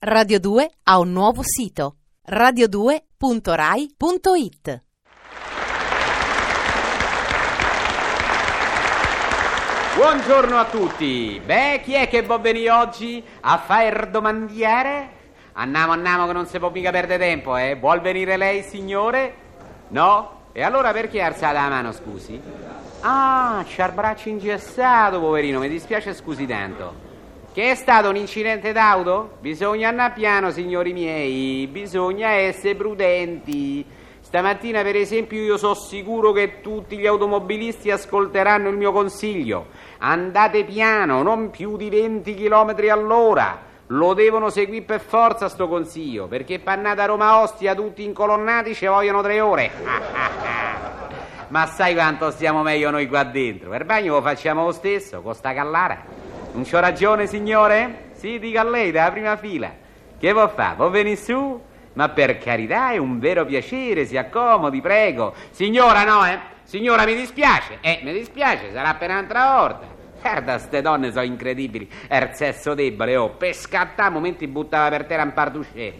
Radio 2 ha un nuovo sito radio2.rai.it Buongiorno a tutti. Beh, chi è che può venire oggi a fare domandiere? Andiamo, andiamo che non si può mica perdere tempo, eh? Vuol venire lei, signore? No? E allora perché ha la mano, scusi? Ah, c'ha il braccio ingessato, poverino, mi dispiace, scusi tanto. Che è stato un incidente d'auto? Bisogna andare piano, signori miei, bisogna essere prudenti. Stamattina, per esempio, io sono sicuro che tutti gli automobilisti ascolteranno il mio consiglio. Andate piano, non più di 20 km all'ora. Lo devono seguire per forza sto consiglio, perché pannata Roma Ostia tutti incolonnati ci vogliono tre ore. Ma sai quanto stiamo meglio noi qua dentro? Per bagno lo facciamo lo stesso, con sta callara. Non c'ho ragione, signore? Sì, dica a lei, dalla prima fila. Che vuol fare? Vuol venire su? Ma per carità, è un vero piacere, si accomodi, prego. Signora, no, eh? Signora, mi dispiace. Eh, mi dispiace, sarà per un'altra volta. Guarda, ste donne sono incredibili. Il sesso debole, oh. Per scattare, a momenti buttava per terra un parducè.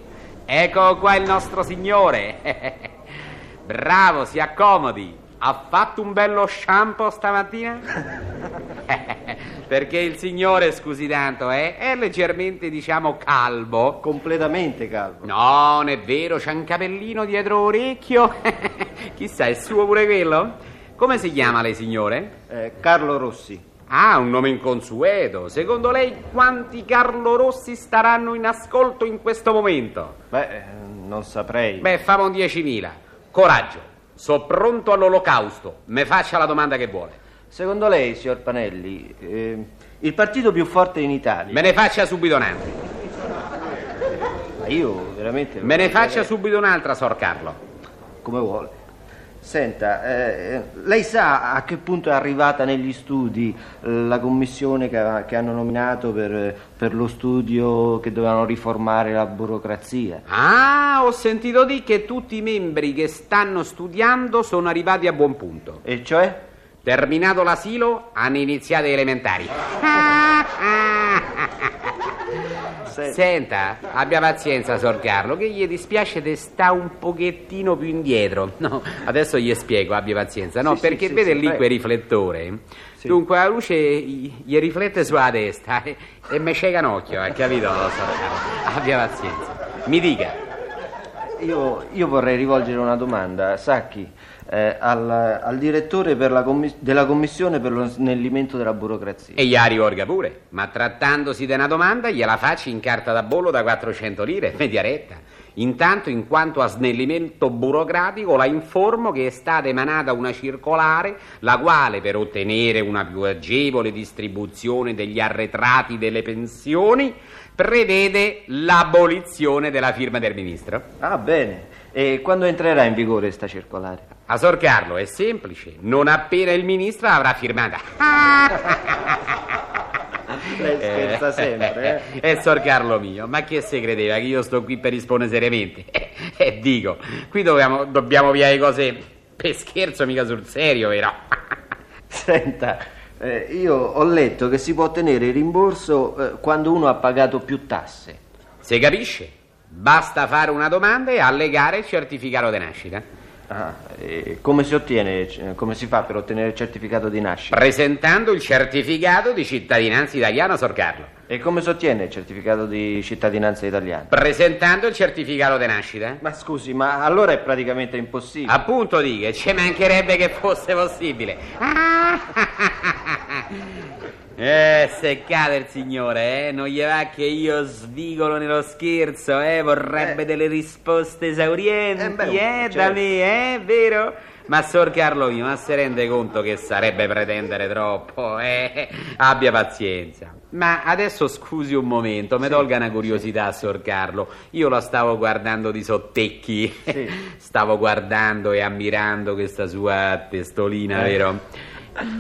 Ecco qua il nostro signore. Bravo, si accomodi. Ha fatto un bello shampoo stamattina? Perché il signore, scusi tanto, eh, è leggermente, diciamo, calvo. Completamente calvo. No, non è vero, c'ha un capellino dietro orecchio. Chissà, è suo pure quello? Come si chiama lei, signore? Eh, Carlo Rossi. Ah, un nome inconsueto. Secondo lei quanti Carlo Rossi staranno in ascolto in questo momento? Beh, eh, non saprei. Beh, famo un 10.000. Coraggio, so pronto all'olocausto. Me faccia la domanda che vuole. Secondo lei, signor Panelli, eh, il partito più forte in Italia? Me ne faccia subito un'altra. Ma io veramente... Me ne faccia subito un'altra, Sor Carlo. Come vuole. Senta, eh, lei sa a che punto è arrivata negli studi la commissione che, che hanno nominato per, per lo studio che dovevano riformare la burocrazia? Ah, ho sentito dire che tutti i membri che stanno studiando sono arrivati a buon punto. E cioè? Terminato l'asilo, hanno iniziato le elementari. Se- Senta, abbia pazienza, Sor Carlo, che gli dispiace te sta un pochettino più indietro. No, adesso gli spiego, abbia pazienza. No, Sì, sì, perché sì, vede sì, lì prego. quel riflettore? Dunque, la luce gli gli riflette sulla testa eh, e mi cieca un occhio, hai capito, Sor Carlo? Abbia pazienza. Mi dica. Io, io vorrei rivolgere una domanda, Sacchi, eh, al, al direttore commis- della commissione per lo snellimento della burocrazia. E gli rivolga pure, ma trattandosi di una domanda gliela faccio in carta da bollo da 400 lire, media retta. Intanto, in quanto a snellimento burocratico, la informo che è stata emanata una circolare, la quale, per ottenere una più agevole distribuzione degli arretrati delle pensioni, prevede l'abolizione della firma del ministro. Ah, bene. E quando entrerà in vigore sta circolare? A Sor Carlo è semplice, non appena il ministro avrà firmata. Lei scherza sempre, eh? E Sor Carlo mio, ma che se credeva che io sto qui per rispondere seriamente? E dico, qui dobbiamo, dobbiamo via le cose per scherzo, mica sul serio, vero? Senta, eh, io ho letto che si può ottenere il rimborso eh, quando uno ha pagato più tasse. Si capisce? Basta fare una domanda e allegare il certificato di nascita. Ah, e come si ottiene, c- come si fa per ottenere il certificato di nascita? Presentando il certificato di cittadinanza italiana, Sor Carlo. E come si ottiene il certificato di cittadinanza italiana? Presentando il certificato di nascita. Ma scusi, ma allora è praticamente impossibile. Appunto dico, ci mancherebbe che fosse possibile. Eh, seccate il signore, eh? Non gli va che io svigolo nello scherzo, eh? Vorrebbe Eh. delle risposte esaurienti, Eh, eh, beh, da certo. me, eh? Vero? Ma Sor Carlo mio, ma si rende conto che sarebbe pretendere troppo, eh? Abbia pazienza. Ma adesso scusi un momento, mi tolga una curiosità, Sor Carlo. Io la stavo guardando di sottecchi. Sì. Stavo guardando e ammirando questa sua testolina, Eh. vero?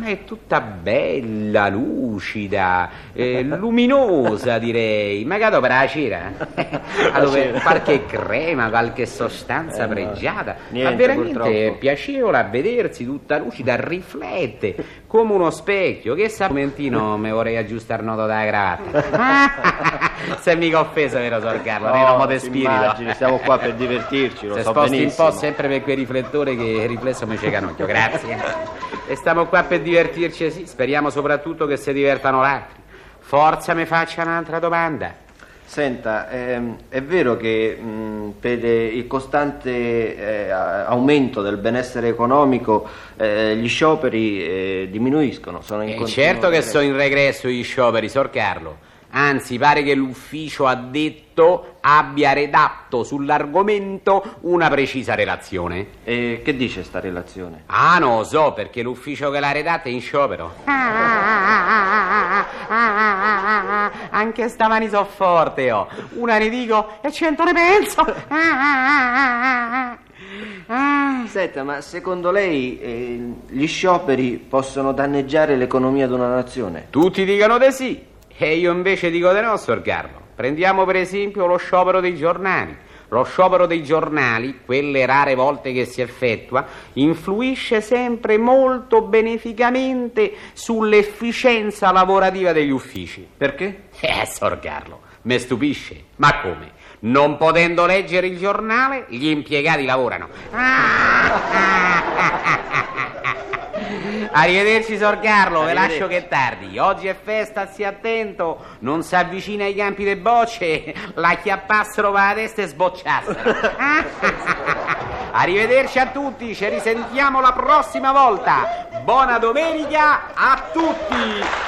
Ma è tutta bella, lucida, eh, luminosa direi. Magari per la cera? Cera. qualche crema, qualche sostanza Eh, pregiata. Niente, Ma veramente purtroppo. è piacevole a vedersi, tutta lucida, riflette come uno specchio. Che sa, un momentino mi vorrei aggiustare il nodo della cravatta. sei mica offeso, vero, Sor Carlo? No, Nero modo si spirito. immagini, siamo qua per divertirci, lo Si so sposti un benissimo. po' sempre per quei riflettori che riflesso mi c'è canocchio, grazie. E stiamo qua per divertirci, sì. Speriamo soprattutto che si divertano l'altri. Forza mi faccia un'altra domanda. Senta, ehm, è vero che mh, per eh, il costante eh, aumento del benessere economico eh, gli scioperi eh, diminuiscono? Sono in E continuo certo che regresso. sono in regresso gli scioperi, Sor Carlo. Anzi, pare che l'ufficio addetto abbia redatto sull'argomento una precisa relazione. E che dice sta relazione? Ah, no, so, perché l'ufficio che l'ha redatta è in sciopero. Anche stamani so forte, oh. Una ne dico e cento ne penso. Senta, ma secondo lei eh, gli scioperi possono danneggiare l'economia di una nazione? Tutti dicono di sì, e io invece dico di no, Sor Carlo. Prendiamo per esempio lo sciopero dei giornali. Lo sciopero dei giornali, quelle rare volte che si effettua, influisce sempre molto beneficamente sull'efficienza lavorativa degli uffici. Perché? Eh, Sor Carlo, mi stupisce. Ma come? Non potendo leggere il giornale, gli impiegati lavorano. Arrivederci, Sor Carlo, ve lascio che è tardi. Oggi è festa, stia attento. Non si avvicina ai campi de bocce, la chiappassero va a testa e sbocciassero. Arrivederci a tutti, ci risentiamo la prossima volta. Buona domenica a tutti!